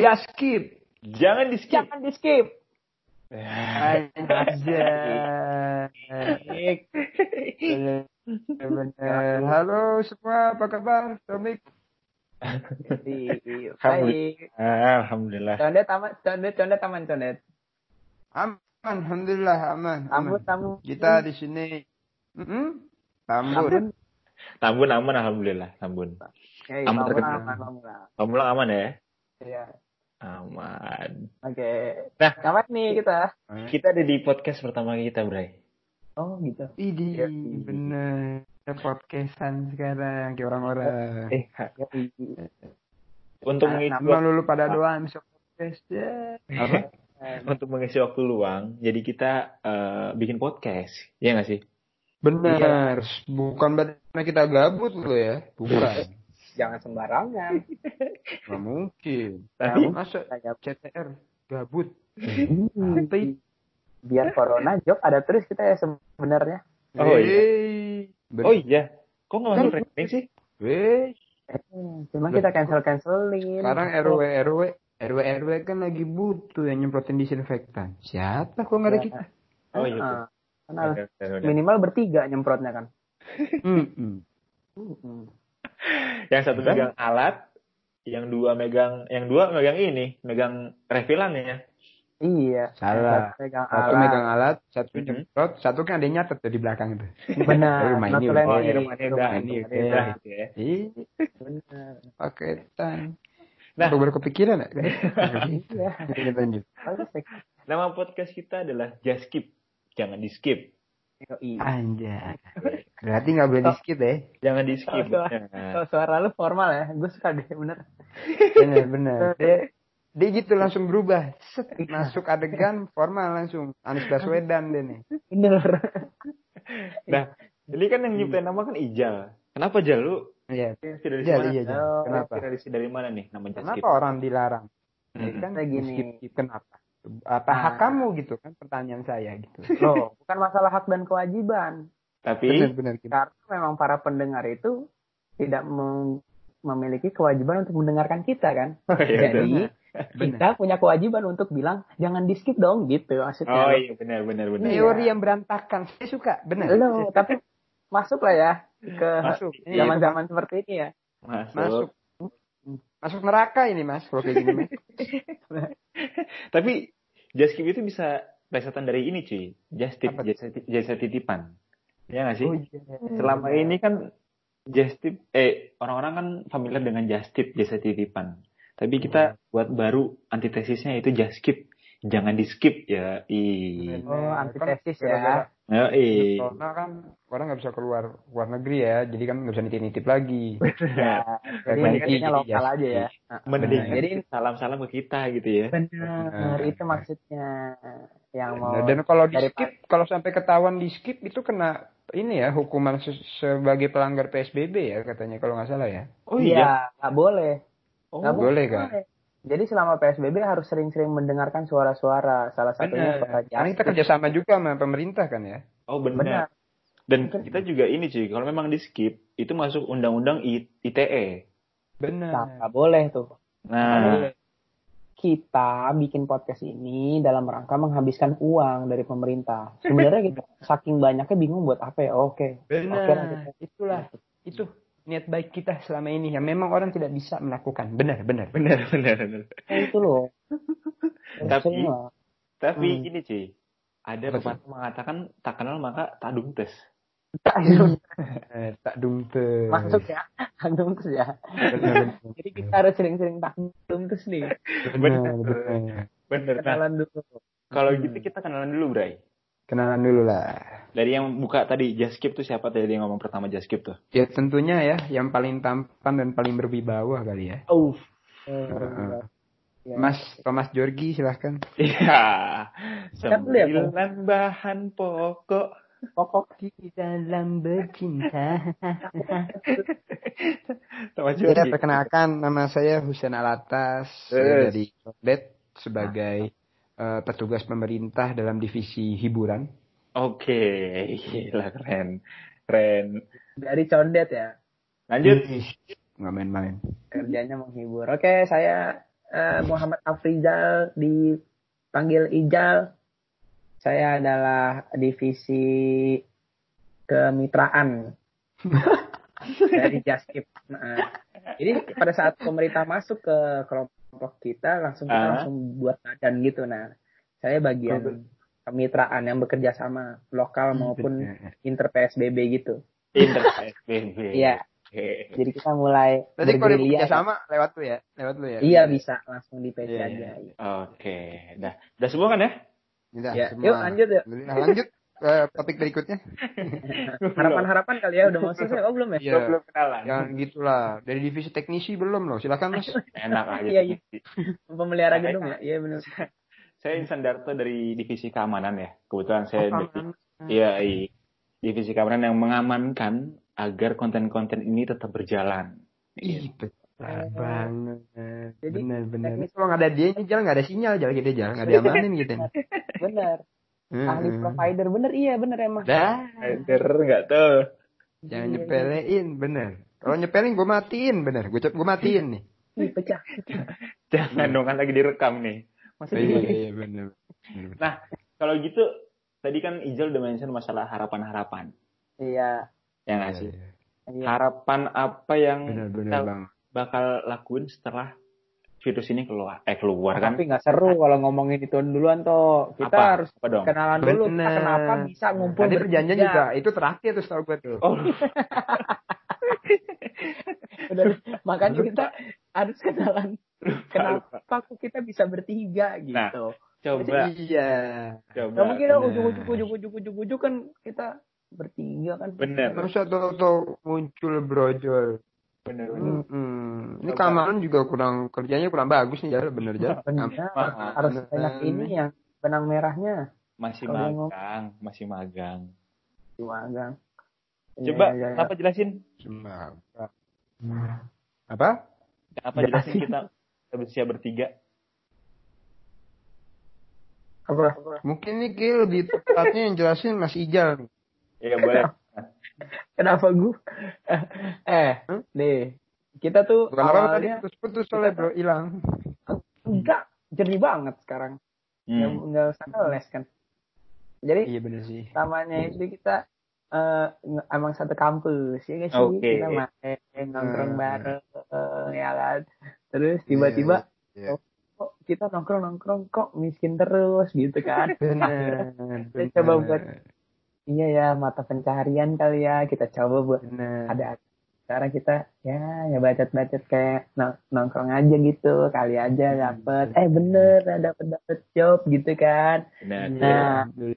Just skip. Jangan di skip. Jangan di skip. Aja. Benar. Halo semua, apa kabar? Tomik. Baik. Alhamdulillah. Condet aman, condet, condet aman, condet. Aman, alhamdulillah aman. Tamu, aman. tamu. Kita di sini. Mm Tambun. Tambun aman alhamdulillah, Tambun. Oke, Aman aman, aman, aman, aman. Kamu bilang aman ya? Iya. Aman. Oke. Nah. Kapan nih kita? Kita ada di podcast pertama kita, Bray. Oh, gitu. Idi, Ya. bener. Podcastan sekarang kayak orang-orang. Eh, Yoi. untuk Nah, mengisi Nama lulu pada doang bisa podcast ya. apa? Untuk mengisi waktu luang, jadi kita eh, bikin podcast. Iya nggak sih? Benar, bukan berarti kita gabut lo ya, bukan. Jangan sembarangan. Nggak mungkin. Tapi Masa Kayak CTR gabut? Hmm. Tapi biar corona job ada terus kita ya sebenarnya. Oh, iya. Oh iya, kok nggak masuk rekening sih? Weh, Hmm, Cuma kita cancel cancelin. sekarang RW RW RW RW kan lagi butuh yang nyemprotin disinfektan. Siapa kok nggak ada kita? Oh iya. Ah, kan benar. minimal bertiga nyemprotnya kan. Hmm. Yang satu megang alat, yang dua megang, yang dua megang ini, megang refillan ya. Iya. Salah. Satu Pegang Satu alat. megang alat, satu nyemprot, satu kan ada yang nyatet tuh di belakang itu. Benar. Rumah ini. Oh, ini, ini rumah Neda, rumah ini gitu ya. Ih, Benar. paketan. Nah. Baru baru kepikiran ya? Iya. Lanjut. Nama podcast kita adalah Just Skip. Jangan di skip. Anjay. Berarti nggak boleh di skip ya? Jangan di skip. Oh, Nah, Kalau suara lu formal ya, gue suka deh, bener. Bener bener. Dia, dia gitu langsung berubah. Set, masuk adegan formal langsung. Anies Baswedan deh nih. Bener. Nah, ini kan yang nyiptain nama kan Ijal. Kenapa Jal lu? Iya. Dari Iya mana? iya. Oh, Kenapa? Inspirasi dari mana nih nama Kenapa Skip? orang dilarang? Ya Mm-mm. kan Kayak gini. skip, skip. Kenapa? Apa hak Ah. kamu gitu kan pertanyaan saya gitu. Loh, bukan masalah hak dan kewajiban. Tapi Bener bener gitu. Karena memang para pendengar itu tidak mem- memiliki kewajiban untuk mendengarkan kita kan. oh, iya, Jadi benar. kita punya kewajiban untuk bilang jangan di skip dong gitu maksudnya. Oh iya benar benar benar. Iya. Teori yang berantakan. Saya suka. Bener. Lo, tapi masuk lah ya ke Masuk. zaman-zaman seperti ini ya. Masuk. Masuk. Masuk neraka ini mas. Kalau kayak gini mas. Tapi Just Skip itu bisa plesetan dari ini cuy. Just tip, Apa? jasa, jasa titipan. Ya nggak sih? Oh, iya. Selama ini kan just tip, eh orang-orang kan familiar dengan just tip, jasa titipan. Tapi kita buat baru antitesisnya itu just skip. Jangan di skip ya. Ih. Oh, antitesis Kan ya. Ya. Corona kan orang nggak bisa keluar luar negeri ya, jadi kan nggak bisa nitip-nitip lagi. Ya, Jadi Jadi, intinya jadi lokal just aja ya. Mending Nah, jadi salam-salam ke kita gitu ya. benar itu maksudnya yang mau Nah, dan kalau di dari skip, kalau sampai ketahuan di skip itu kena ini ya hukuman se- sebagai pelanggar PSBB ya katanya kalau nggak salah ya. Oh iya nggak boleh Oh, Nggak boleh, kan? Jadi selama PSBB harus sering-sering mendengarkan suara-suara salah satunya Benar. suara Karena kita kerjasama juga sama pemerintah kan ya. oh benar. benar Dan kita juga ini cuy, kalau memang di skip itu masuk undang-undang ITE. Nah, Benar. nggak boleh tuh Nah, kita bikin podcast ini dalam rangka menghabiskan uang dari pemerintah. Sebenarnya kita saking banyaknya bingung buat apa ya? Oke. Oke Benar. kita- Itulah itu niat baik kita selama ini yang memang orang tidak bisa melakukan. Benar, benar. benar benar benar. Nah, itu loh. Tapi- Semua. Tapi Hmm. ini cuy, ada pepatah mengatakan tak kenal maka tak dumtes. Eh, tak dumte. Masuk ya. Takdum terus ya. Benar, Jadi kita harus sering-sering takdum terus nih. benar, benar. Bener. Nah, Kenalan dulu. kalau Hmm. gitu kita kenalan dulu, Bray. Kenalan dulu lah. Dari yang buka tadi Just Skip tuh siapa tadi yang ngomong pertama Just Skip tuh? Ya tentunya ya yang paling tampan dan paling berwibawa kali ya. Oh. Ya. Mas Thomas Jorgi silahkan. iya. Kan ya? Sembilan bahan pokok. Pokok Di dalam bercinta. Sama Ya, Jordi. perkenalkan nama saya Husain Alatas Yes. saya dari Condet sebagai eh, petugas pemerintah dalam divisi hiburan. Oke, gila keren. Keren. dari condet ya. Lanjut. Nggak main-main. Kerjanya menghibur. Oke, saya eh, Muhammad Afrizal dipanggil Ijal. Saya adalah divisi kemitraan dari Jaskip. Nah, jadi pada saat pemerintah masuk ke kelompok kita langsung kita Ah. langsung buat badan gitu. Nah, saya bagian kemitraan yang bekerja sama lokal maupun inter PSBB gitu. Inter PSBB. Iya. Jadi kita mulai Tadi kalau bergerilya. kerja sama lewat lu ya, lewat lu ya. Iya bisa langsung di PC Iya, aja. iya. Oke, dah. Udah semua kan ya? Udah, Ya, semua. yuk lanjut ya. Lanjut ke topik berikutnya. Harapan-harapan kali ya udah mau selesai. Oh belum ya? Iya. Gua belum kenalan. Yang gitulah. Dari divisi teknisi belum loh. Silakan Mas. Enak aja. Iya, iya. Pemelihara Nah, gedung ya? Iya benar. Saya Insan Darto dari divisi keamanan ya. Kebetulan saya Oh, dari Iya, iya. Divisi keamanan yang mengamankan agar konten-konten ini tetap berjalan. Ih, betul banget. Jadi, Benar-benar. Kalau nggak ada dia, ini jalan nggak ada sinyal, jalan kita jalan nggak diamanin gitu. Benar. Ahli Hmm. provider bener iya bener emang. Dah, Hater nggak tuh? jangan Iya, nyepelein, bener. Kalau nyepelin gue matiin, bener. Gue gue matiin nih. Ih, pecah. Jangan dong kan lagi direkam nih. Masa Iya, iya, bener. Bener. Nah, kalau gitu tadi kan Ijal udah mention masalah harapan-harapan. Iya. Ya nggak sih? iya. Harapan apa yang Bener, bener kita bang. bakal lakuin setelah virus ini keluar? Eh keluar kan? Tapi nggak seru kalau ngomongin itu duluan toh. Kita Apa? harus Apa dong? kenalan dulu. Kita Bener. kenapa bisa ngumpul Tadi perjanjian juga, itu terakhir tuh setahu gue tuh. Oh, Udah, makanya kita harus kenalan. lupa. Kenapa kok kita bisa bertiga gitu. Nah, coba, Iya. coba. Gak mungkin dong bener. ujuk-ujuk ujuk-ujuk ujuk-ujuk kan kita bertiga kan. Bener, Masa tuh muncul brojol. Bener, bener. Hmm. Ini Coba. keamanan juga kurang kerjanya kurang bagus nih, Jal. bener. Maaf. Harus banyak ini yang benang merahnya Masih ngomong- magang, masih magang. di magang. Coba, Iya, iya, iya. kenapa jelasin? Cuma apa? Kenapa Jelasin. jelasin kita kita bisa bertiga? Apa? Mungkin nih Ki, lebih tepatnya yang jelasin Mas Ijal nih. Iya boleh. Kenapa gue? eh, Hmm? nih. Kita tuh Bukan tadi awalnya putus-putus soalnya bro, hilang. enggak jernih banget sekarang. Hmm. nggak usah les kan. Jadi Iya bener sih. namanya itu kita eh nge- emang satu kampus ya guys Oke. kita main nongkrong Hmm. bareng ya kan. Terus tiba-tiba Iya. kok kita nongkrong nongkrong kok miskin terus gitu kan. Bener. Kita coba buat iya ya mata pencarian kali ya. Kita coba buat Bener. ada sekarang kita ya ya bacot-bacot kayak nong- nongkrong aja gitu. Kali aja dapet. eh bener dapet dapet job gitu kan. Benar. Nah,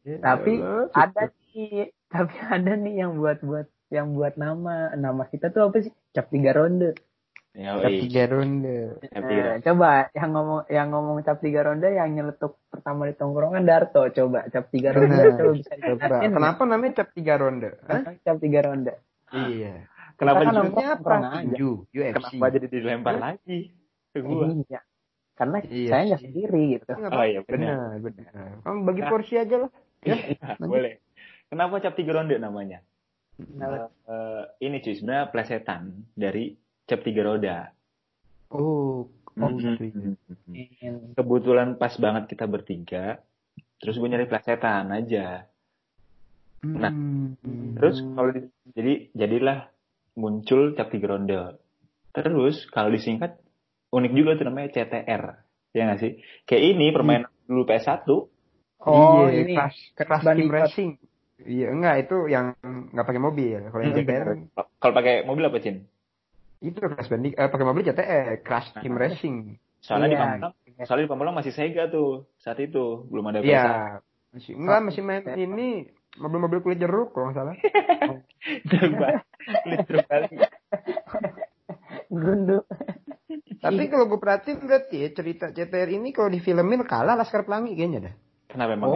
Ya tapi Allah, ada nih tapi ada nih yang buat buat yang buat nama. Nama kita tuh apa sih? Cap tiga ronde. Ya, Cap tiga ronde. Nah, coba yang ngomong yang ngomong cap tiga ronde yang nyeletuk pertama di tongkrongan Darto coba cap tiga ronde Bener. coba bisa Coba. Kenapa namanya cap tiga ronde? Hah? cap tiga ronde Iya. Kenapa kan nongkrong aja. Tinju, UFC. kenapa jadi dilempar lagi ke gua? iya karena Iya saya nggak sendiri gitu Nggak Oh iya benar. Benar, benar. Kamu bagi porsi aja lah. Ya, lanjut. Boleh. Kenapa cap tiga ronde namanya? Kenapa? Eh, ini cuy sebenarnya plesetan dari cap tiga roda. Oh, oh gitu. ya. Mhm. Kebetulan pas banget kita bertiga, terus gue nyari plesetan aja. Nah, Hmm. Terus kalau di- jadi jadilah muncul cap tiga ronde. Terus kalau disingkat unik juga tuh namanya CTR. Ya nggak sih? Kayak ini permainan dulu PS1. Oh, iya, ini. kelas kelas Banding team racing. Iya, enggak itu yang nggak pakai mobil. Kalau yang CTR Kalau pakai mobil apa, Cin? Itu kelas banding eh pakai mobil CTR, kelas team racing. Soalnya di Iya. Pamulang, soalnya di Pamulang masih Sega tuh saat itu, belum ada PS1. Iya. Masih enggak masih main ini mobil-mobil kulit jeruk kalau nggak salah. Coba listrik kali. Gundu. Tapi kalau gue perhatiin berarti ya, cerita CTR ini kalau difilmin kalah Laskar Pelangi kayaknya dah. Oh. Kenapa emang?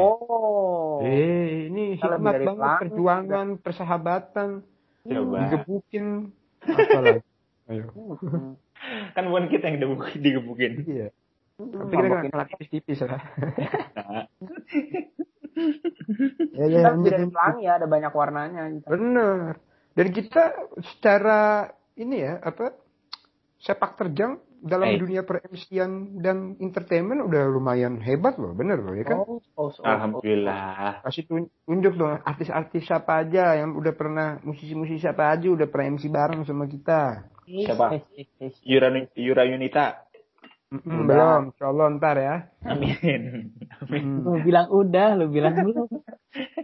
Eh, ini hikmat banget Pelangi, perjuangan, persahabatan, Coba. digebukin. Apalah. Ayo. Kan bukan kita yang digebukin. digebukin. Iya. Tapi kita Mabok kalah tipis-tipis lah. Nah, Ya, ya, Kita dari lanjut. pelangi ya, ada banyak warnanya. gitu. Bener. Dan kita secara ini ya apa sepak terjang dalam Eh. dunia per MC-an dan entertainment udah lumayan hebat loh, bener loh ya kan? Oh, oh, oh, Alhamdulillah. Kasih tun- tunjuk dong artis-artis siapa aja yang udah pernah musisi-musisi siapa aja udah pernah MC bareng sama kita. Siapa? Eh, eh, eh, eh. Yura, Yura Yunita. Mm-mm, Udah. belum, insya Allah ntar ya. Amin. Hmm. Lu bilang udah, lu bilang belum.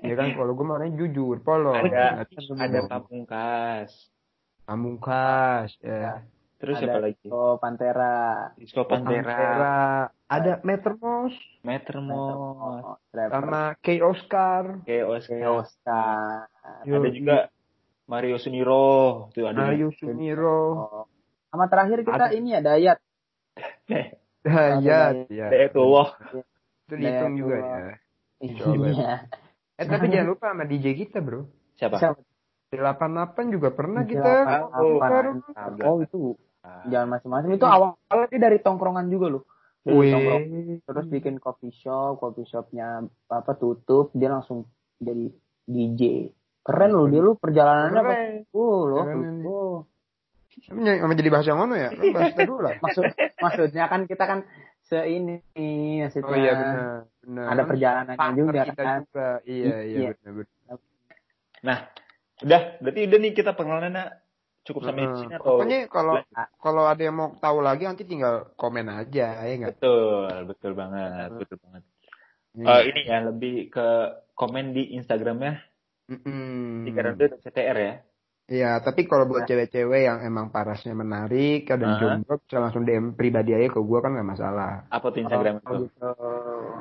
ya kan kalau gue maunya jujur, polo. Ada ada. Pamungkas. Pamungkas, ya. Terus Ada siapa lagi? Oh, Pantera. Disco Pantera, Pantera. Ada Metermos Metermos, sama K Oscar. kayak Oscar. Oscar. Ada juga Mario Suniro, tuh ada. Mario Sumiro. Oh. Sama terakhir kita Ada. ini ya Dayat. Dayat, ya. Daya Tuwoh. Itu dihitung Dayat juga ya. Iya. Eh tapi jangan lupa sama DJ kita bro. Siapa? Siapa? Di 88 juga pernah kita. delapan. Oh itu jangan macam-macam itu awalnya dia dari tongkrongan juga loh. Dari Wih. tongkrong- terus bikin coffee shop, coffee shopnya apa tutup, dia langsung jadi DJ. Keren loh dia lu perjalanannya apa? Keren. Oh. Oh. Tapi jangan jadi bahasa ngono ya. Kan bahasa dulu lah. Maksud maksudnya kan kita kan se ini maksudnya Oh iya benar. Benar. ada perjalanannya Partner juga kita kan. juga. Iya iya Iya. benar benar. Nah, udah, berarti udah nih kita pengenalannya cukup sampai di Heeh. sini atau? Pokoknya kalau kalau ada yang mau tahu lagi nanti tinggal komen aja ya enggak? Betul, betul banget, betul banget. Iya. Eh, ini ya lebih ke komen di Instagramnya Di Garando CTR ya. Iya, tapi kalau buat cewek-cewek yang emang parasnya menarik, kadang Nah. jomblo, bisa langsung DM pribadi aja ke gua kan nggak masalah. Apa tuh Instagram Oh, itu?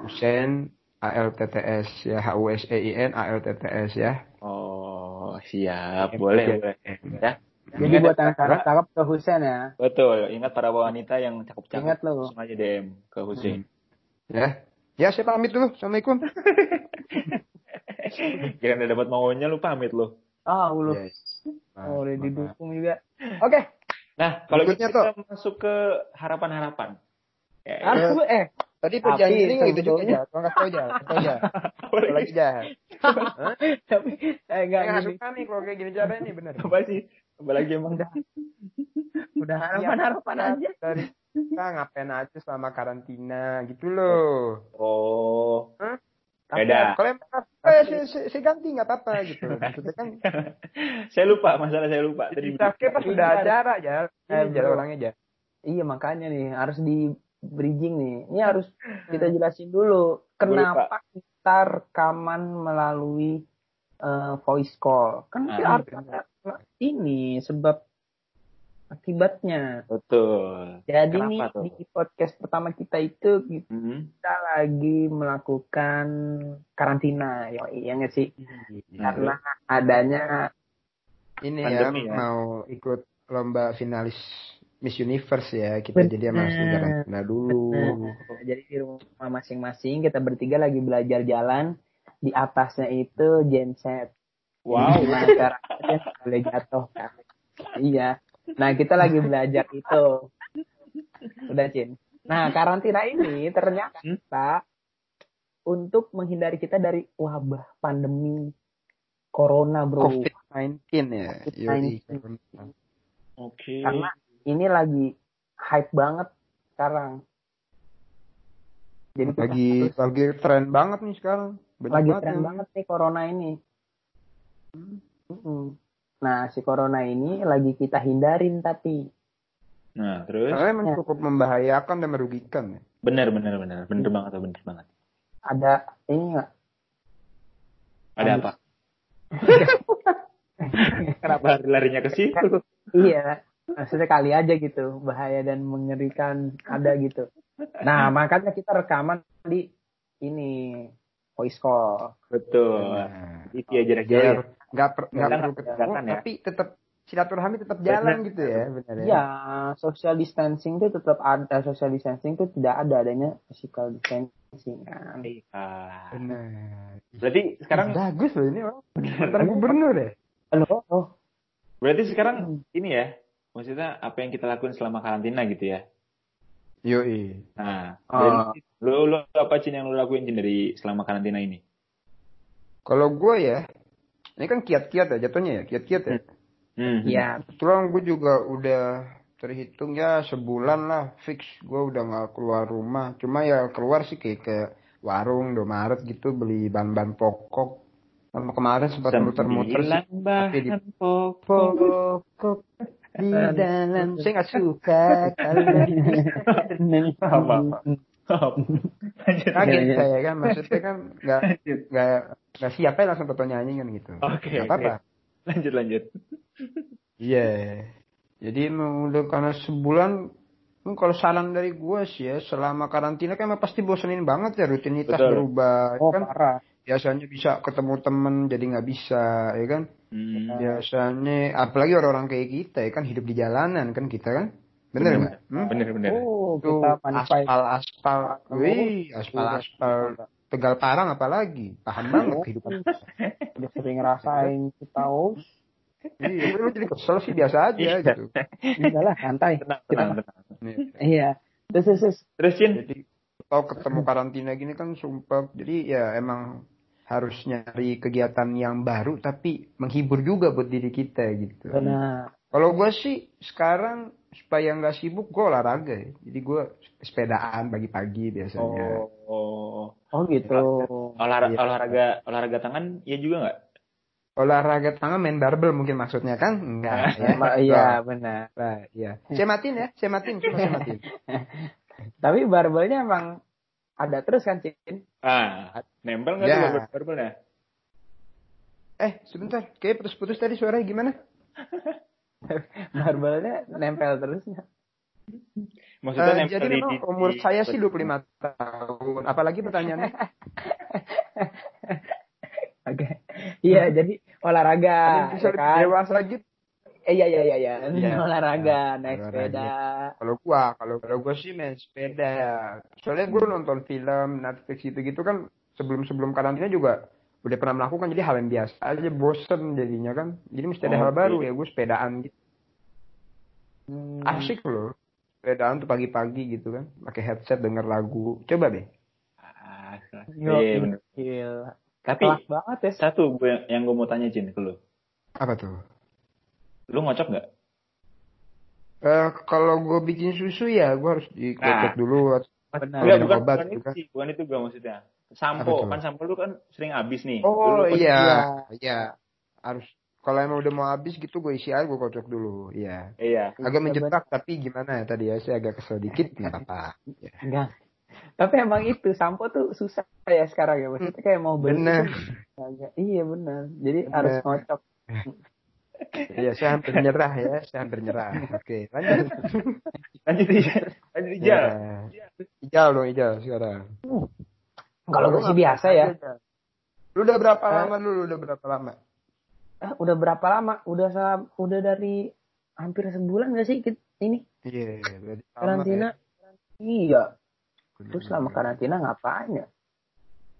Husen ALTTS ya H U S E I N ALTTS ya. Oh, siap, boleh, boleh. Ya. Jadi Ingat, buat yang cakep-cakep ke Husen ya. betul, ingat para wanita yang cakep-cakep. Ingat lo. Langsung aja DM ke Husin. Ya. Ya, saya pamit dulu. Assalamualaikum. Kira udah dapat maunya lu pamit lu. Ah, lu. Yes. Oh, udah didukung juga. Oke. Nah, kalau gitu kita masuk ke harapan-harapan. Ya, Ah, lu- eh, Tadi perjanjian ini gitu juga aja. Tolong kasih tau aja. Kasih tau aja. lagi jahat. tapi eh Saya enggak nggak gini. suka nih kalau kayak gini caranya nih bener. Apa sih? Apa lagi emang? Udah. Udah harapan-harapan Iya, aja. Dari kita ngapain aja selama karantina gitu loh. Oh, Apa? Beda. Kalau eh, saya, saya, saya ganti nggak apa-apa gitu. Maksudnya kan saya lupa, masalah saya lupa. Tadi kita pas sudah acara aja. Eh, Ini jalan orangnya aja. Iya, makanya nih harus di bridging nih. Ini harus kita jelasin dulu kenapa kita rekaman melalui eh, voice call. Kan Ah, ada ini sebab akibatnya. Betul. Jadi Kenapa nih tuh? di podcast pertama kita itu Hmm. kita lagi melakukan karantina, yo iya nggak sih? Karena adanya Ini Pandemi ya, ya. mau ikut lomba finalis Miss Universe ya. Kita Bener. jadi langsung karantina dulu. jadi di rumah masing-masing kita bertiga lagi belajar jalan. Di atasnya itu genset. Wow. Gimana caranya boleh jatuh kan? Iya. Nah kita lagi belajar itu. Udah Cin. Nah karantina ini ternyata untuk menghindari kita dari wabah pandemi corona bro. COVID-19 ya. Yoi. Oke. Karena ini lagi hype banget sekarang. Jadi Lagi harus- lagi tren banget nih sekarang. Banyak lagi banget tren banget nih corona ini. Mm-mm. Nah si corona ini lagi kita hindarin tapi Nah, terus? Karena emang Ya. cukup membahayakan dan merugikan ya. Bener, bener, bener. Bener banget, tuh, bener banget. ada ini nggak? Ada Habis. apa? Kenapa larinya ke situ? Iya, maksudnya kali aja gitu bahaya dan mengerikan ada gitu. Nah makanya kita rekaman di ini voice call. Betul. Nah, Itu ya jarak. Nggak per- nggak perlu ketemu kelihatan ya. tapi tetap silaturahmi tetap jalan gitu ya benar ya. Iya, social distancing itu tetap ada, social distancing itu tidak ada adanya physical distancing kan. Benar. Berarti sekarang bagus loh ini orang. Mantan gubernur ya. Halo, oh, berarti sekarang ini ya. Maksudnya apa yang kita lakukan selama karantina gitu ya. Yoi. Nah, dari- lu, lu apa Cin yang lu lakuin Cin dari selama karantina ini? Kalau gue ya, ini kan kiat-kiat ya jatuhnya ya, kiat-kiat ya. Hmm. iya, Kebetulan gue juga udah terhitung ya sebulan lah fix gue udah nggak keluar rumah cuma ya keluar sih kayak ke warung Domaret gitu beli bahan-bahan pokok sama kemarin sempat muter-muter sih tapi di pokok. pokok di dalam saya nggak suka kalau Apa, apa. Lanjut. kaget iya. saya kan maksudnya kan nggak nggak nggak siap ya langsung foto nyanyi kan gitu Oke, Nggak oke. apa-apa Lanjut, lanjut. Iya. Jadi emang udah karena sebulan hmm, kalau saran dari gue sih ya selama karantina kan emang pasti bosenin banget ya rutinitas Betul. berubah Oh kan parah. biasanya bisa ketemu temen jadi nggak bisa ya kan Hmm. biasanya apalagi orang-orang kayak kita ya kan hidup di jalanan kan kita kan bener Bener. nggak hmm? Bener, bener. Oh Kita manfaat. aspal aspal wih aspal aspal tegal parang apalagi paham banget kehidupan Udah sering ngerasain kita oh. iya lu jadi kesel sih biasa aja gitu Udah lah santai. Tenang, tenang, tenang. Iya. Terus terus, terus. Jadi kalau ketemu karantina gini kan sumpah. Jadi ya emang harus nyari kegiatan yang baru tapi menghibur juga buat diri kita gitu. Benar. Kalau gue sih sekarang supaya nggak sibuk gue olahraga ya. Jadi gue sepedaan pagi-pagi biasanya. Oh, oh. Oh gitu. Olah- Iya. olahraga olahraga tangan ya juga nggak? Olahraga tangan main barbel mungkin maksudnya kan? Enggak ya. Iya benar. Nah, iya. Saya matiin ya, saya matiin, cuma saya matiin. Tapi barbelnya emang ada terus kan Cin? Ah, nempel nggak Ya. tuh barbel barbelnya? Eh, sebentar. Kayak putus-putus tadi suaranya gimana? Barbelnya nempel terus nggak? Maksudnya Eh, nempel jadi di, memang di- umur di- saya sih 25 tahun. Apalagi pertanyaannya? Oke. Iya, jadi olahraga bisa ya kan? dewasa gitu. Eh, iya iya iya iya. Iya. Olahraga, naik Olahraga. sepeda. Kalau gua, kalau kalau gua sih main sepeda. Soalnya gua nonton film, Netflix gitu-gitu kan sebelum-sebelum karantina juga udah pernah melakukan jadi hal yang biasa aja bosen jadinya kan. Jadi mesti ada hal Oke. baru ya gua sepedaan gitu. Hmm. Asik loh. Sepedaan tuh pagi-pagi gitu kan, pakai headset denger lagu. Coba deh. Ah, Yo, iya gila. Tapi Kelas banget ya. satu gue yang gue mau tanya Jin ke lu. Apa tuh? Lu ngocok nggak? Eh kalau gua bikin susu ya gua harus dikocok Nah. dulu. Benar. Minum bukan, obat bukan gitu itu kan. bukan itu gue maksudnya. Sampo, kan sampo lu kan sering habis nih. Oh Lu- lu- iya, iya. iya. Harus kalau emang udah mau habis gitu gue isi air gue kocok dulu. Iya. Iya. Agak menjebak tapi gimana ya tadi ya saya agak kesel dikit nggak apa-apa. Ya. Enggak. Tapi emang itu sampo tuh susah ya sekarang ya. Maksudnya kayak mau beli. Bener. agak- Iya benar. Jadi Bener. harus ngocok. Iya saya hampir nyerah ya, saya hampir nyerah. Oke lanjut. Lanjut Ijal. Lanjut Ijal. Ya. Ijal dong Ijal sekarang. Kalau gue sih biasa ya. Lu udah berapa Eh. lama dulu? Udah berapa lama? Ah, udah berapa lama? Udah udah dari hampir sebulan gak sih ini Iya, berarti lama karantina? Iya. ya. Terus selama karantina ngapain ya?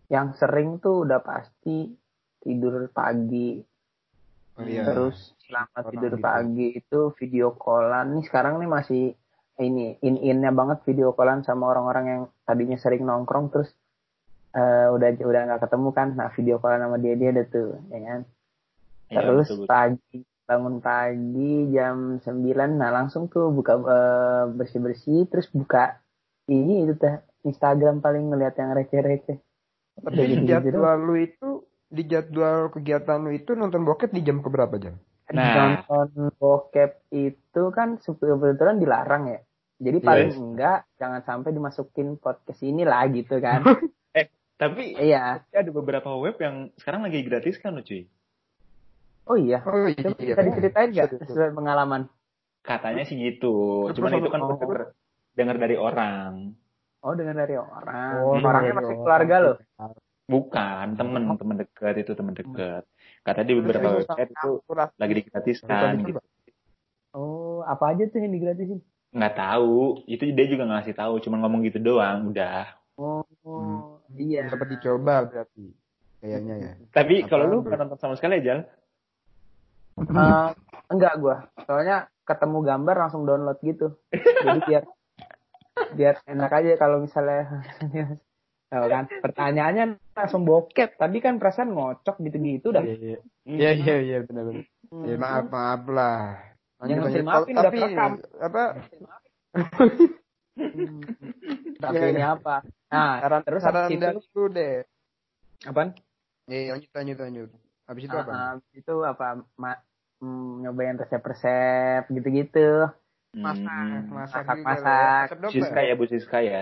Yang sering tuh udah pasti tidur pagi. Oh, iya. Terus selama Orang tidur gitu. pagi itu video callan. Nih sekarang nih masih ini in-innya banget video callan sama orang-orang yang tadinya sering nongkrong terus eh, udah udah nggak ketemu kan. Nah video callan sama dia dia ada tuh, ya kan. Iya, Terus betul, betul. pagi bangun pagi jam 9 nah langsung tuh buka bersih bersih terus buka ini itu teh Instagram paling ngeliat yang receh-receh. Di jadwal lu itu di jadwal kegiatan lu itu nonton bokep di jam keberapa jam? Nah. Nonton bokep itu kan kebetulan dilarang ya. Jadi paling Yes. enggak jangan sampai dimasukin podcast ini lah gitu kan. Tapi iya. ada beberapa web yang sekarang lagi gratis kan lo cuy. Oh iya. Oh iya. Coba bisa diceritain nggak sesuai pengalaman? Katanya sih gitu. Terus Cuman itu kan denger, denger dari orang. Oh dengar dari orang. Oh, Orangnya dari masih orang. keluarga lo. Bukan, temen, temen dekat itu temen dekat. Kata di beberapa website itu lagi digratiskan gitu. Oh apa aja tuh yang digratisin? Nggak tahu, itu dia juga nggak ngasih tahu, cuma ngomong gitu doang, udah. Iya. Sempat dicoba berarti. Kayaknya ya. Tapi Apa kalau lu nggak nonton sama sekali aja, Eh, enggak gua. Soalnya ketemu gambar langsung download gitu. Jadi biar biar enak aja kalau misalnya Tahu kan? Pertanyaannya langsung bokep. Tadi kan perasaan ngocok gitu-gitu dah. Iya iya. Iya iya iya benar benar. Ya maaf maaf lah. Yang maafin udah tapi kerekam. apa Tapi Iya, ini iya. apa? Nah, saran terus saran habis itu dari lu deh. apaan? Eh, lanjut lanjut lanjut. Habis itu apa? Ah, habis itu apa? Ma- mm, nyobain resep-resep gitu-gitu. Masak, Hmm. masak, Masak, masak. Resep dokter. Siska ya Bu Siska ya.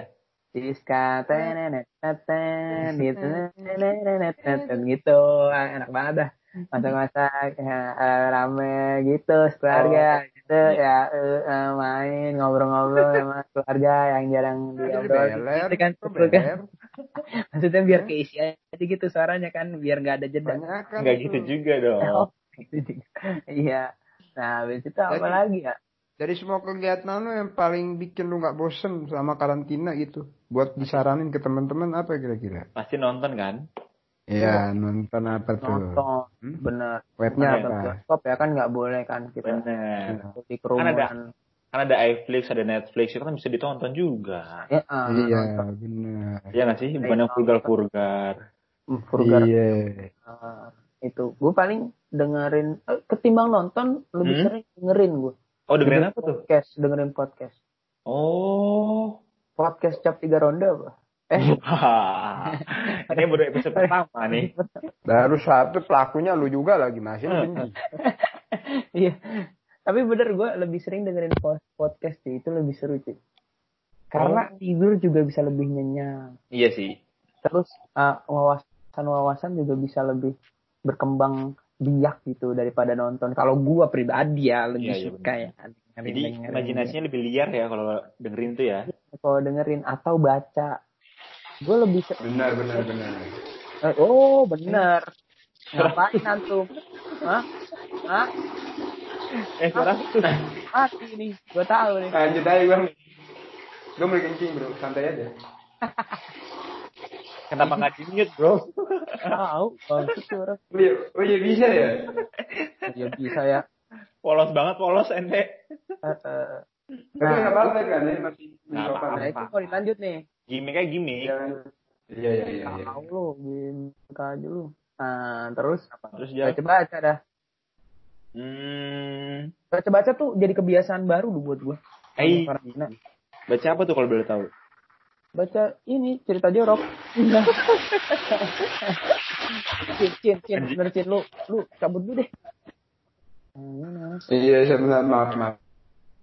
Siska, tenenet, teten, gitu, tenenet, teten, gitu, enak banget dah. Masak-masak, ya, eh, rame gitu, keluarga, gitu, ya, eh, main, ngobrol-ngobrol sama keluarga yang jarang diobrol. Gitu kan, gitu kan. Maksudnya biar keisi aja gitu suaranya kan, biar nggak ada jeda. Kan Enggak itu. gitu juga dong. Oh, gitu. Iya. Nah, habis itu apa Lagi. lagi ya? Dari semua kegiatan lu yang paling bikin lu nggak bosen selama karantina gitu, buat disaranin ke teman-teman apa kira-kira? Pasti nonton kan? Iya, nonton apa tuh? Nonton, Hmm? bener. Webnya apa? bioskop ya kan nggak boleh kan kita Bener. di kerumunan. Kan ada iFlix, ada Netflix, itu kan bisa ditonton juga. Ya, ah, Iya, nonton. benar. Iya nggak sih? Bukan yang vulgar-vulgar. Hmm, vulgar. Iya. Ah, itu gue paling dengerin eh, ketimbang nonton lebih Hmm? sering dengerin gue Oh dengerin apa tuh? podcast dengerin podcast Oh. podcast cap tiga ronde apa eh. Ini baru episode pertama nih. Baru satu pelakunya lu juga lagi masih benci. iya. Tapi bener gue lebih sering dengerin po- podcast sih. Itu lebih seru sih karena tidur juga bisa lebih nyenyak. Iya sih. terus uh, wawasan-wawasan juga bisa lebih berkembang biak gitu daripada nonton. Kalau gua pribadi ya lebih Iya, iya, suka ya dengerin- Jadi dengerin. imajinasinya lebih liar ya kalau dengerin tuh ya. kalau dengerin atau baca gue lebih se- Benar, benar, benar. eh, oh bener ngapain antum Hah? Hah? Eh sekarang mati nih gue tahu nih Lanjut aja bang. Gue mau kencing bro, santai aja. kenapa nggak di mute bro? tahu bagus tuh orang Oh iya, oh iya bisa ya? ya bisa ya Polos banget polos ente. Eh, eh. Tapi nggak apa-apa kan, ini masih Nggak sopan. nah itu mau dilanjut nih Gimiknya gimmick. Iya, iya, iya. iya, iya. tahu lu gimana aja lu. Nah terus? Terus dia baca baca dah. Hmm, baca baca tuh jadi kebiasaan baru lu buat gue Eh. karantina baca apa tuh kalau boleh tahu? baca ini cerita jorok. Cin cin cin. Bener cin. Lu lu cabut dulu deh. Iya, sebenarnya maaf, maaf.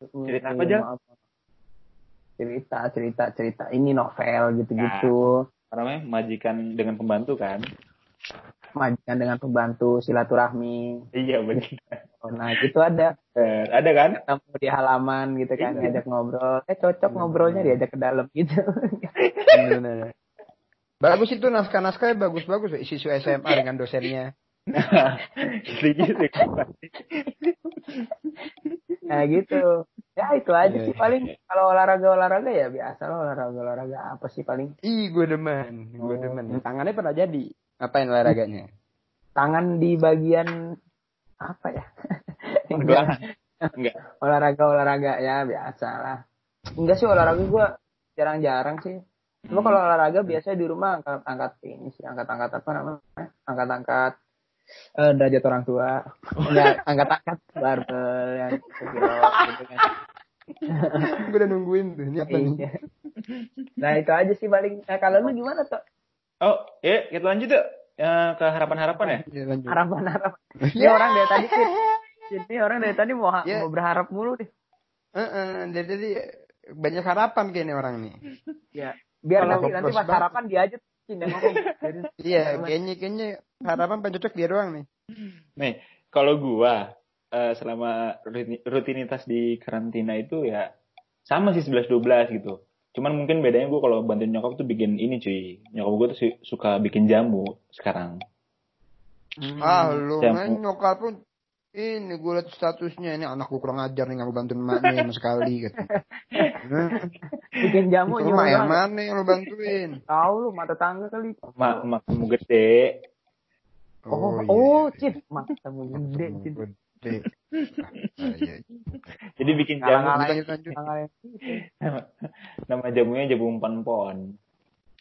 Cerita apa, iya, maaf. Cerita cerita cerita ini novel gitu gitu Apa namanya majikan dengan pembantu kan? majikan dengan pembantu silaturahmi Iya benar. nah gitu ada Eh, ada kan? ketemu di halaman gitu kan Iya. diajak ngobrol eh cocok ngobrolnya diajak ke dalam gitu Bener, bener. Bagus itu naskah-naskahnya bagus-bagus. Isu SMA dengan dosennya. Nah, nah gitu ya itu aja Iya, sih iya. paling kalau olahraga olahraga ya biasa lah olahraga olahraga apa sih paling Ih, gue demen. Gue Oh. demen. Tangannya pernah jadi. Apain olahraganya? tangan di bagian apa ya Enggak. Enggak. olahraga olahraga ya biasa lah enggak sih olahraga gua jarang-jarang sih cuma Hmm. kalau olahraga biasanya di rumah angkat angkat ini sih angkat angkat apa namanya angkat angkat eh, derajat orang tua enggak angkat angkat barbel yang kilo gitu kan gue udah nungguin tuh. Apa nih? Iya. nah itu aja sih paling nah, kalau lu gimana tuh Oh, ya kita lanjut yuk. Ya, ke harapan-harapan ya? Iya, lanjut. harapan harapan ini orang dari tadi sih ini orang dari tadi mau Ya. mau berharap mulu deh Heeh, dari tadi banyak harapan kayaknya orang nih. ya biar Kalau nanti nanti pas banget. harapan dia aja yang ngomong. Iya, kayaknya kayaknya harapan paling cocok dia doang nih. Nih, kalau gua eh, selama rutin- rutinitas di karantina itu ya sama sih 11-12 gitu. Cuman mungkin bedanya gua kalau bantuin nyokap tuh bikin ini cuy. Nyokap gua tuh su- suka bikin jamu sekarang. Ah, lu main nyokap pun ini gue liat statusnya ini anakku kurang ajar nih nggak mau bantuin emaknya sama sekali gitu. Bikin jamu Itu emak yang mana yang lu bantuin? tahu lu mata tangga kali Mak, mak kamu gede. oh iya. oh cip mata kamu gede cip Ah, iya. Jadi bikin jamu. Lanjut, lanjut. Nama jamunya jamu empon-pon.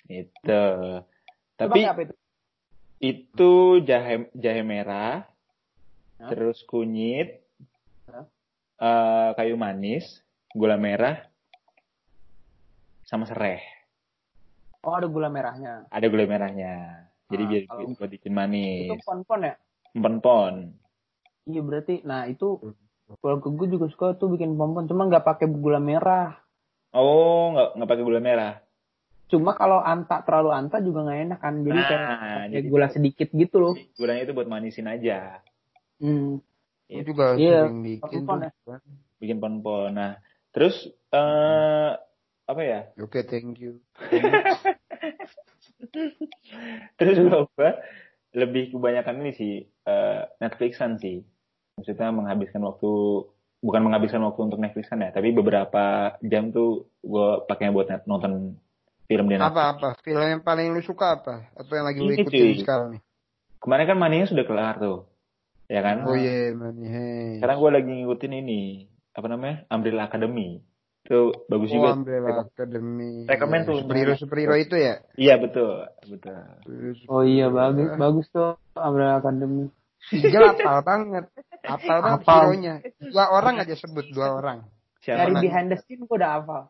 Itu. Lu Tapi pakai apa itu itu jahe jahe merah, Hah? terus kunyit, Hah? eh, kayu manis, gula merah, sama serai. Oh ada gula merahnya. Ada gula merahnya. Jadi Ah, biar kalau- buat bikin manis. Itu pon-pon ya? Empon-pon. Iya berarti. Nah itu keluarga gue juga suka tuh bikin pon-pon. Cuma nggak pakai gula merah. Oh, nggak nggak pakai gula merah. Cuma kalau anta terlalu anta juga nggak enak kan. Jadi kayak Nah, pakai jadi gula sedikit gitu loh. gulanya itu buat manisin aja. Hmm. Gue juga Iya, sering bikin pon-pon tuh. Bikin pon-pon. Nah, terus eh apa ya? Oke, thank you. Terus gue lebih kebanyakan ini sih eh, Netflixan sih. Maksudnya menghabiskan waktu bukan menghabiskan waktu untuk Netflixan ya, tapi beberapa jam tuh gue pakainya buat net- nonton film di Netflix. Apa apa? Film yang paling lu suka apa? Atau yang lagi lu ikutin cuy. sekarang nih? Kemarin kan Mania sudah kelar tuh, ya kan? Oh iya, Money Heist. Sekarang gue lagi ngikutin ini apa namanya Umbrella Academy. Itu bagus Oh, juga. Umbrella Academy. Rekomen tuh. Superhero superhero itu ya? Iya betul, betul. Oh iya bagus bagus tuh Umbrella Academy. Hafal banget. Hafal banget hero-nya. Dua orang aja sebut, dua orang. Siapa? Dari behind the scene gue udah hafal.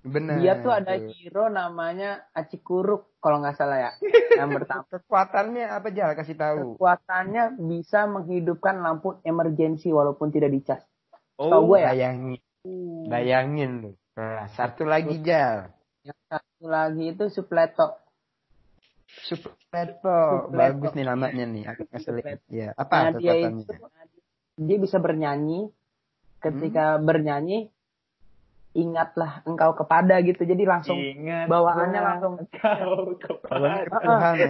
Bener. Dia tuh ada tuh. hero namanya Acikuruk kalau nggak salah ya. Yang pertama Kekuatannya apa aja kasih tahu. kekuatannya bisa menghidupkan lampu emergency walaupun tidak dicas. Oh, Tau gue ya. Bayangin, bayangin lu. Nah, satu lagi Jal. Yang satu lagi itu Supleto. Supleto. Bagus nih namanya nih. Aku ngeselin. Ya, Nah, apa dia kekuatannya? itu dia bisa bernyanyi. Ketika Hmm. bernyanyi ingatlah engkau kepada gitu. Jadi langsung Ingat bawaannya gua langsung kau Bawaannya kepada Tuhan ya.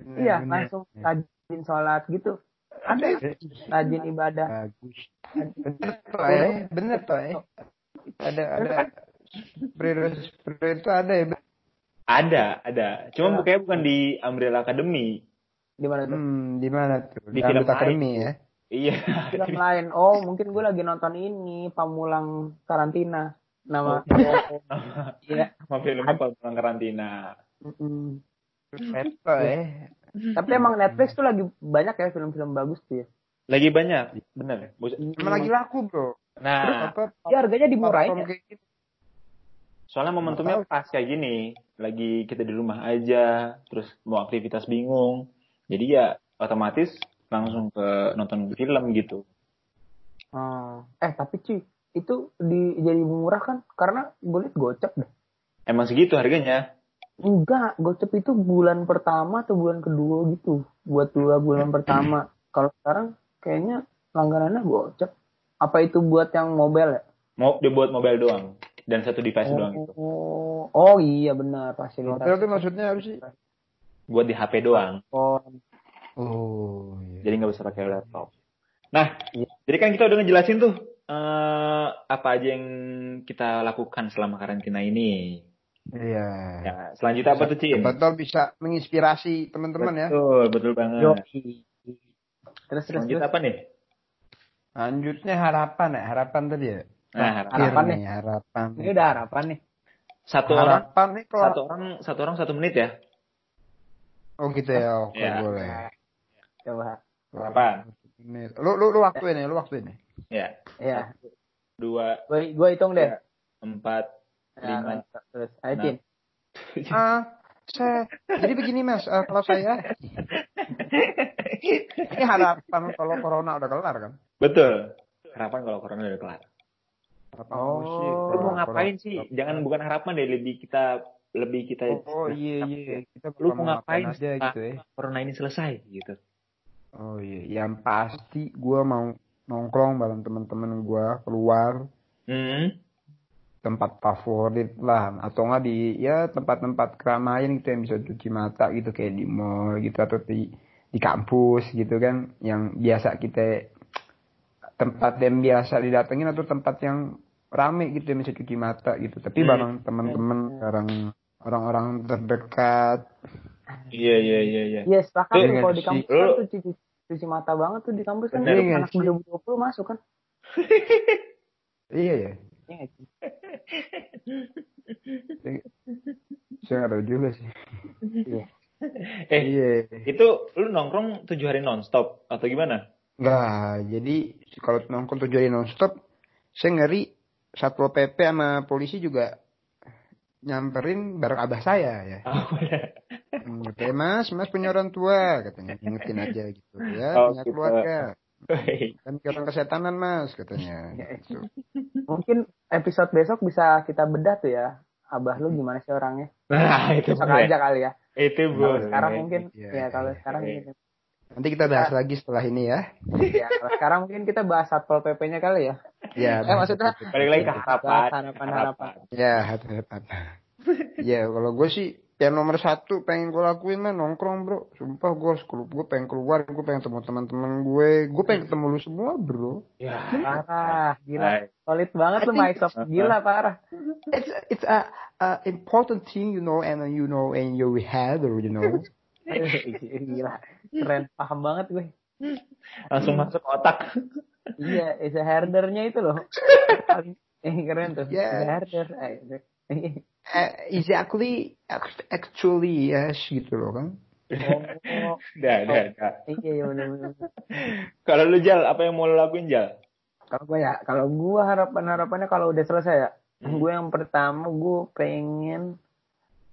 Iya langsung rajin sholat gitu. Ada rajin ibadah. Bagus. Bener toh eh. Bener toh eh. Ada, ada. Superhero itu ada ya. Ada, ada. Cuma Ya. bukannya bukan di Umbrella Academy. Di mana tuh? Hmm, di mana tuh? Di Di film. Academy ya. Iya. Film lain. Oh, mungkin gue lagi nonton ini Pamulang Karantina. Nama. Iya. Sama film apa pulang karantina. Supleto eh. Tapi emang Netflix tuh lagi banyak ya film-film bagus tuh ya. Lagi banyak, bener. Bos- Emang lagi laku bro. Nah, Apa? Ya harganya dimurahin ya. soalnya momentumnya pas kayak gini. Lagi kita di rumah aja, terus mau aktivitas bingung. Jadi ya otomatis langsung ke nonton film gitu. Oh. Eh tapi cuy, itu di jadi murah kan karena gue liat gocap deh. Emang segitu harganya. Enggak, gocap itu bulan pertama atau bulan kedua gitu. Buat dua bulan pertama. Kalau sekarang kayaknya langganannya gocap. Apa itu buat yang mobile ya? Mau dibuat mobile doang dan satu device doang gitu. Oh, oh iya benar fasilitas. Hotel tuh maksudnya apa sih? Buat di HP doang. Oh, Oh iya. Jadi nggak usah pakai laptop. Nah, Iya. jadi kan kita udah ngejelasin tuh eh apa aja yang kita lakukan selama karantina ini. Iya. Ya, selanjutnya apa tuh, Cin? Betul bisa menginspirasi teman-teman ya. Betul, betul banget. Yoki. Terus terus terus. apa nih? Lanjutnya harapan ya, harapan tadi ya. Nah, harapan. Harapan nih, harapan. Ini udah harapan nih. Satu orang, harapan nih kalau satu orang, satu orang satu menit ya. Oh gitu ya, oke Iya. boleh. Coba. Ini. Lu lu lu waktu ini, lu waktu ini. Ya, Ya, dua, gue gue hitung deh. empat, Ya, lima. terus. Ayo, Nah. Ah, saya jadi begini Mas, eh, kalau saya ini harapan kalau corona udah kelar kan? Betul. Harapan kalau corona udah kelar. Harapan Oh, musik, Lu mau ngapain corona- sih? Jangan bukan harapan deh, lebih kita lebih kita Oh iya iya, kita Lu mau ngapain aja gitu ya. corona ini selesai gitu. Oh iya, yang pasti gua mau nongkrong bareng teman-teman gua keluar. Hmm. tempat favorit lah. Atau enggak di ya tempat-tempat keramaian gitu yang bisa cuci mata gitu kayak di mall gitu atau di di kampus gitu kan. Yang biasa kita tempat yang biasa didatengin atau tempat yang rame gitu yang bisa cuci mata gitu. Tapi Hmm. bareng teman-teman bareng orang-orang terdekat Iya iya iya iya. Iya, sepakat Tuh, tuh kalau di kampus kan tuh cuci, cuci mata banget tuh di kampus kan Bener nggak anak sih? 2020 masuk kan. iya ya Iya sih? saya tahu juga sih Eh, iya itu lu nongkrong tujuh hari nonstop atau gimana? Enggak, jadi kalau nongkrong tujuh hari nonstop saya ngeri satpol pp sama polisi juga nyamperin bareng abah saya ya Oh, iya. Hmm, Oke mas, mas punya orang tua katanya, ingetin aja gitu ya, Oh, punya gitu. keluarga, kan orang kesetanan mas katanya. Ya, Gitu. Mungkin episode besok bisa kita bedah tuh ya. Abah lu gimana sih orangnya? Nah, itu Besok boleh. aja kali ya. Itu Kalau boleh. sekarang mungkin Iya, ya kalau iya, sekarang iya. gitu. Nanti kita bahas lagi setelah ini ya. Ya, sekarang mungkin kita bahas satpol pp-nya kali ya. Ya, Eh maksudnya Balik lagi ke harapan. harapan harapan. ya harapan. ya kalau gue sih yang nomor satu pengen gue lakuin mah nongkrong bro. Sumpah gue harus keluar, gue pengen keluar, gue pengen ketemu teman-teman gue, gue pengen ketemu lu semua bro. Ya. Parah, gila. Solid banget lu Microsoft. Gila parah. It's it's a, a important thing you know and you know in your head or you know. Gila. Keren, paham banget gue. Langsung masuk otak. Iya, is a herdernya itu loh. Eh, keren tuh. Yeah. Is Eh, Uh, exactly, actually yes gitu loh kan. Oh, Dah, dah, dah. iya, iya. Kalau lu Jal, apa yang mau lu lakuin Jal? Kalau gue ya, kalau gue harapan harapannya kalau udah selesai ya, Hmm. gue yang pertama gue pengen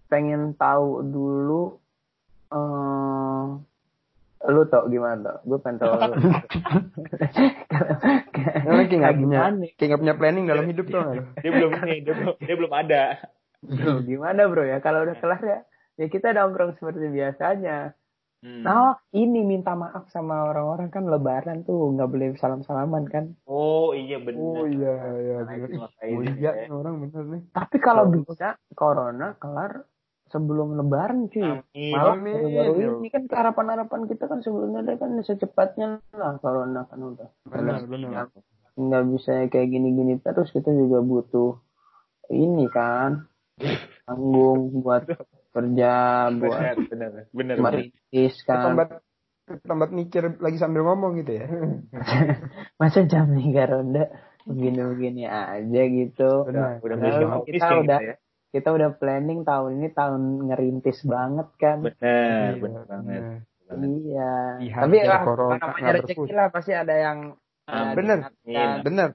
pengen tahu dulu eh lu tau gimana tau? Gue pengen tahu. lu. Kayak nggak punya, kayak nggak punya planning dalam hidup tuh. Dia belum ini, dia belum, dia belum ada. Bro, gimana bro ya? Kalau udah kelar ya, ya kita nongkrong seperti biasanya. Hmm. Nah, ini minta maaf sama orang-orang kan lebaran tuh nggak boleh salam-salaman kan. Oh iya benar. Oh iya iya Nah, makanya Oh ini iya ya. orang bener nih. Tapi kalau bisa corona kelar sebelum lebaran cuy. Amin. Malah Amin. baru-baru ini kan harapan-harapan kita kan sebenarnya kan secepatnya lah corona kan udah. Benar benar. Nggak bisa kayak gini-gini terus kita juga butuh ini kan tanggung buat kerja buat Benar, benar, benar. merintis kan. Tempat tempat mikir lagi sambil ngomong gitu ya. Masa jam tiga ronde begini-begini aja gitu. Udah Benar. Padahal menjadi office kita kayak udah gitu ya. kita udah planning tahun ini tahun ngerintis banget kan. Benar, Iya, benar banget. Iya. Lihat Tapi lah, namanya rezeki lah pasti ada yang Ah, ada bener. diingatkan. Bener.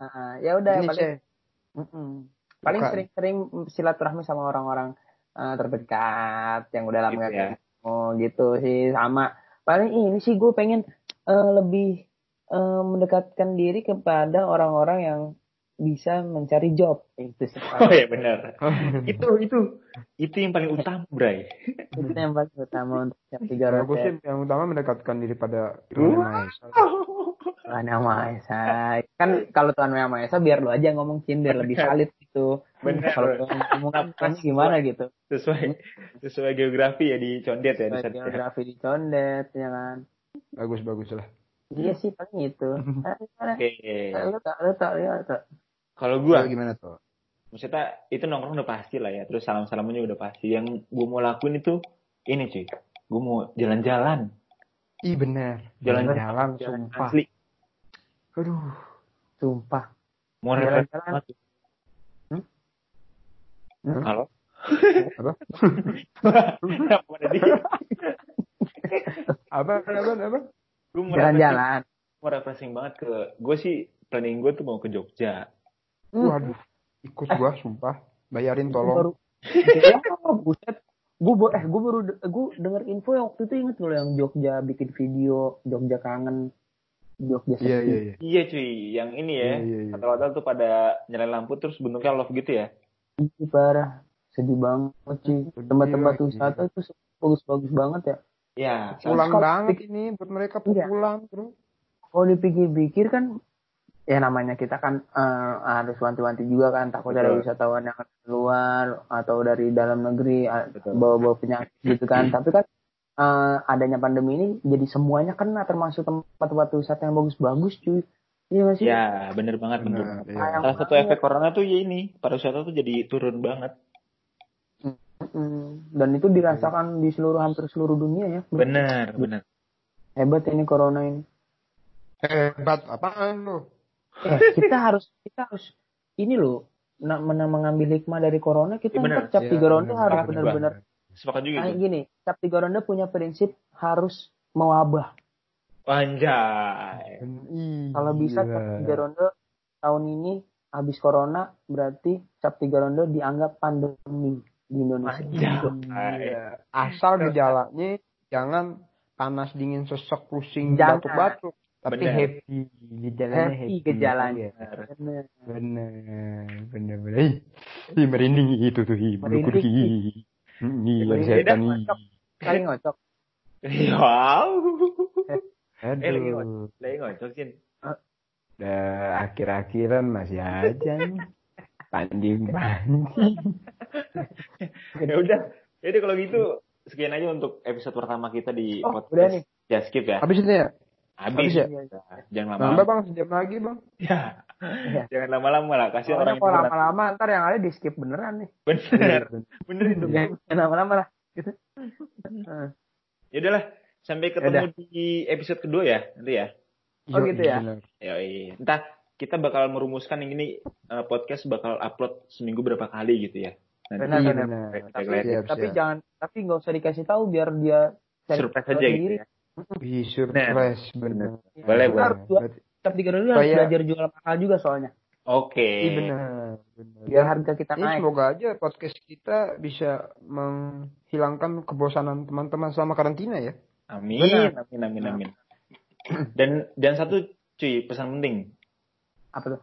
Ah, ya udah paling. Paling sering-sering silaturahmi sama orang-orang eh, terdekat yang udah lama Gitu ya. ketemu gitu sih sama. Paling ini sih gue pengen eh, lebih eh, mendekatkan diri kepada orang-orang yang bisa mencari job itu sih Oh iya benar. itu itu itu yang paling utama, Bray. itu yang paling utama untuk setiap tiga roket yang utama mendekatkan diri pada Esa. Tuhan Yang Maha Esa kan kalau Tuhan Yang Maha Esa biar lu aja ngomong Cin biar lebih valid gitu Benar. kalau Tuhan ngomong kan gimana gitu Sesuai sesuai geografi ya di condet ya di sana. geografi di condet ya kan Bagus bagus lah. iya sih paling itu? Oke. Lu tak lu tak lu tak Kalau Gua gimana tuh? maksudnya itu nongkrong udah pasti lah ya. Terus salam-salamannya udah pasti. Yang gua mau lakuin itu ini cuy. Gua mau jalan-jalan. Ih bener. Jalan-jalan. Jalan-jalan sumpah. Asli. Aduh. sumpah Mau Jalan-jalan. Hmm? Hmm? Halo? Apa? Apa apa apa? Gua mau refreshing, jalan-jalan mau refreshing banget ke gue sih planning gue tuh mau ke Jogja. Waduh. Ikut gua sumpah. Bayarin baru tolong. ya, buset gue eh gue baru gue denger info yang waktu itu inget loh yang Jogja bikin video Jogja kangen Jogja sepi Iya iya iya. Iya cuy, yang ini ya. Iya iya iya. Tuh pada nyalain lampu terus bentuknya love gitu ya. Ih, parah sedih banget cuy Sedih tempat-tempat lagi. wisata itu bagus-bagus banget ya Ya, Pulang Kalau- banget ini buat mereka Iya. pulang bro. kalau dipikir-pikir kan ya namanya kita kan eh, harus wanti-wanti juga kan takut ada Betul. wisatawan yang dari luar atau dari dalam negeri eh, bawa-bawa penyakit gitu kan tapi kan eh, adanya pandemi ini jadi semuanya kena termasuk tempat-tempat wisata yang bagus-bagus cuy iya nggak sih ya bener banget bener. Benar, banget. iya. Sayang Salah satu efek corona tuh ya ini, pariwisata tuh jadi turun banget. Dan itu dirasakan di seluruh hampir seluruh dunia ya Bener, bener. hebat ini corona ini Hebat apaan lo? eh kita harus kita harus ini loh na- mena- mengambil hikmah dari corona kita Iya, benar. ntar cap Iya, tiga ronde benar. harus benar-benar Sepakat juga itu. gini, cap tiga ronde punya prinsip harus mewabah. Anjay. Ih, Kalau bisa cap tiga ronde tahun ini habis corona berarti cap tiga ronde dianggap pandemi di Indonesia. Iya. Asal gejalanya jangan panas dingin sesek pusing batuk-batuk tapi Bener. happy gejalanya Happy happy, gejalanya. Iya. Bener. bener bener bener Ih, ih, merinding itu tuh bulu Merinding. Merinding. setan. Kali ngocok. Wow. Eh, lagi aduh ngocok, lagi ngocok, Cin. Udah akhir-akhiran masih aja nih. Panding panding. ya udah. Jadi kalau gitu sekian aja untuk episode pertama kita di Oh, udah podcast nih. Just Skip ya. Habis itu ya? Habis. habis ya? Jangan Nambah lama-lama. bang sejam lagi bang. Ya. Jangan lama-lama lah. Kasih Soalnya orang kalau lama-lama ntar yang ada di skip beneran nih. bener. Bener itu. Jangan lama-lama lah. Gitu. Nah. Ya udahlah. Sampai ketemu di episode kedua ya. Nanti ya. Oh, gitu ya? bener. Ya, entah kita bakal merumuskan yang ini eh, podcast bakal upload seminggu berapa kali gitu ya. Nanti Benar, Iya, benar. Tapi. Siap, tapi siap. jangan tapi nggak usah dikasih tahu biar dia cari surprise tahu aja gitu sendiri. ya. Wih, surprise bener. Boleh, Kita boleh. harus cap tiga dulu harus belajar jual mahal juga soalnya. Oke. Iya benar. benar. Biar harga kita Ini naik. semoga aja podcast kita bisa menghilangkan kebosanan teman-teman selama karantina ya. Amin, Benar. amin, amin, amin. Dan dan satu cuy pesan penting, Apa tuh?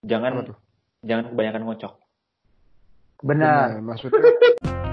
jangan Apa tuh? jangan kebanyakan ngocok. Benar. Benar, Maksudnya